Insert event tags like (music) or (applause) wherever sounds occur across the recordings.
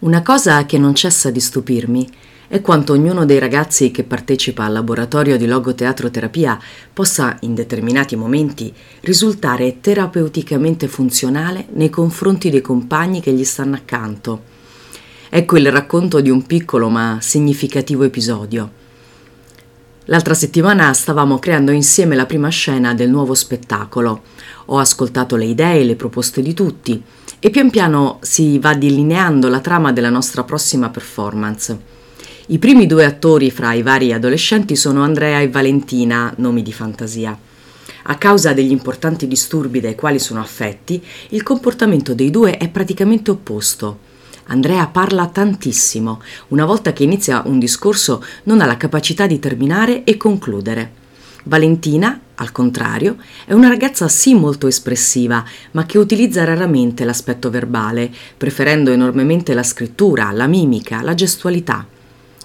Una cosa che non cessa di stupirmi è quanto ognuno dei ragazzi che partecipa al laboratorio di logoteatroterapia possa, in determinati momenti, risultare terapeuticamente funzionale nei confronti dei compagni che gli stanno accanto. Ecco il racconto di un piccolo ma significativo episodio. L'altra settimana stavamo creando insieme la prima scena del nuovo spettacolo. Ho ascoltato le idee e le proposte di tutti e pian piano si va delineando la trama della nostra prossima performance. I primi due attori fra i vari adolescenti sono Andrea e Valentina, nomi di fantasia. A causa degli importanti disturbi dai quali sono affetti, il comportamento dei due è praticamente opposto. Andrea parla tantissimo, una volta che inizia un discorso non ha la capacità di terminare e concludere. Valentina, al contrario, è una ragazza sì molto espressiva, ma che utilizza raramente l'aspetto verbale, preferendo enormemente la scrittura, la mimica, la gestualità.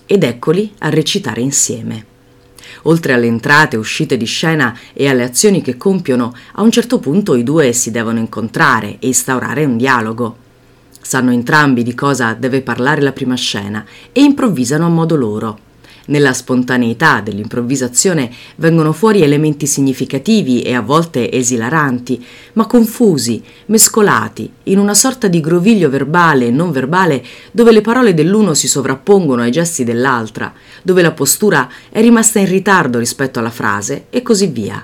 Ed eccoli a recitare insieme. Oltre alle entrate e uscite di scena e alle azioni che compiono, a un certo punto i due si devono incontrare e instaurare un dialogo. Sanno entrambi di cosa deve parlare la prima scena e improvvisano a modo loro. Nella spontaneità dell'improvvisazione vengono fuori elementi significativi e a volte esilaranti, ma confusi, mescolati, in una sorta di groviglio verbale e non verbale dove le parole dell'uno si sovrappongono ai gesti dell'altra, dove la postura è rimasta in ritardo rispetto alla frase e così via.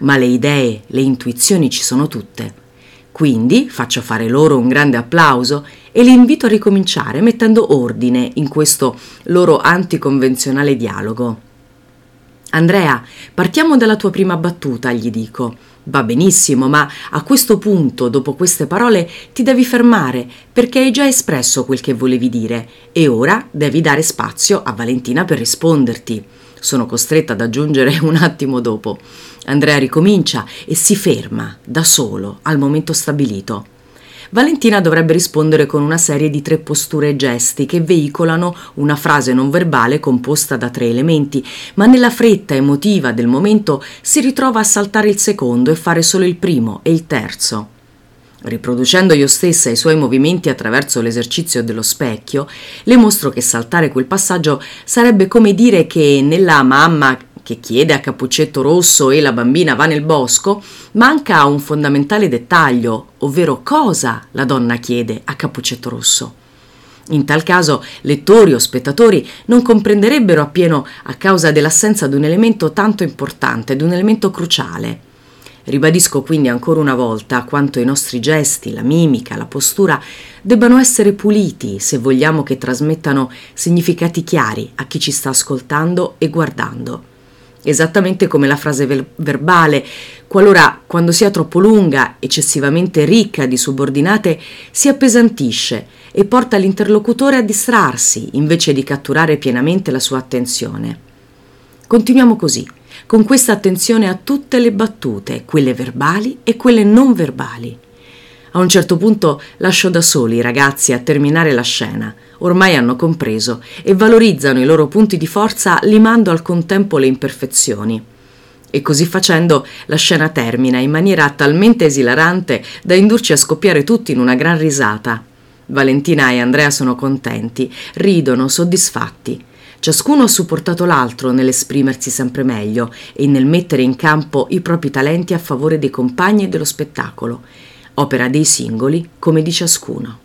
Ma le idee, le intuizioni ci sono tutte. Quindi faccio fare loro un grande applauso e li invito a ricominciare mettendo ordine in questo loro anticonvenzionale dialogo. Andrea, partiamo dalla tua prima battuta, gli dico. Va benissimo, ma a questo punto, dopo queste parole, ti devi fermare perché hai già espresso quel che volevi dire e ora devi dare spazio a Valentina per risponderti. Sono costretta ad aggiungere (laughs) un attimo dopo. Andrea ricomincia e si ferma da solo al momento stabilito. Valentina dovrebbe rispondere con una serie di tre posture e gesti che veicolano una frase non verbale composta da tre elementi, ma nella fretta emotiva del momento si ritrova a saltare il secondo e fare solo il primo e il terzo. Riproducendo io stessa i suoi movimenti attraverso l'esercizio dello specchio, le mostro che saltare quel passaggio sarebbe come dire che nella mamma che chiede a Cappuccetto Rosso e la bambina va nel bosco, manca un fondamentale dettaglio, ovvero cosa la donna chiede a Cappuccetto Rosso. In tal caso lettori o spettatori non comprenderebbero appieno a causa dell'assenza di un elemento tanto importante, di un elemento cruciale. Ribadisco quindi ancora una volta quanto i nostri gesti, la mimica, la postura debbano essere puliti se vogliamo che trasmettano significati chiari a chi ci sta ascoltando e guardando esattamente come la frase ver- verbale, qualora quando sia troppo lunga, eccessivamente ricca di subordinate, si appesantisce e porta l'interlocutore a distrarsi invece di catturare pienamente la sua attenzione. Continuiamo così, con questa attenzione a tutte le battute, quelle verbali e quelle non verbali. A un certo punto lascio da soli i ragazzi a terminare la scena, ormai hanno compreso e valorizzano i loro punti di forza limando al contempo le imperfezioni. E così facendo la scena termina in maniera talmente esilarante da indurci a scoppiare tutti in una gran risata. Valentina e Andrea sono contenti, ridono, soddisfatti. Ciascuno ha supportato l'altro nell'esprimersi sempre meglio e nel mettere in campo i propri talenti a favore dei compagni e dello spettacolo. Opera dei singoli come di ciascuno.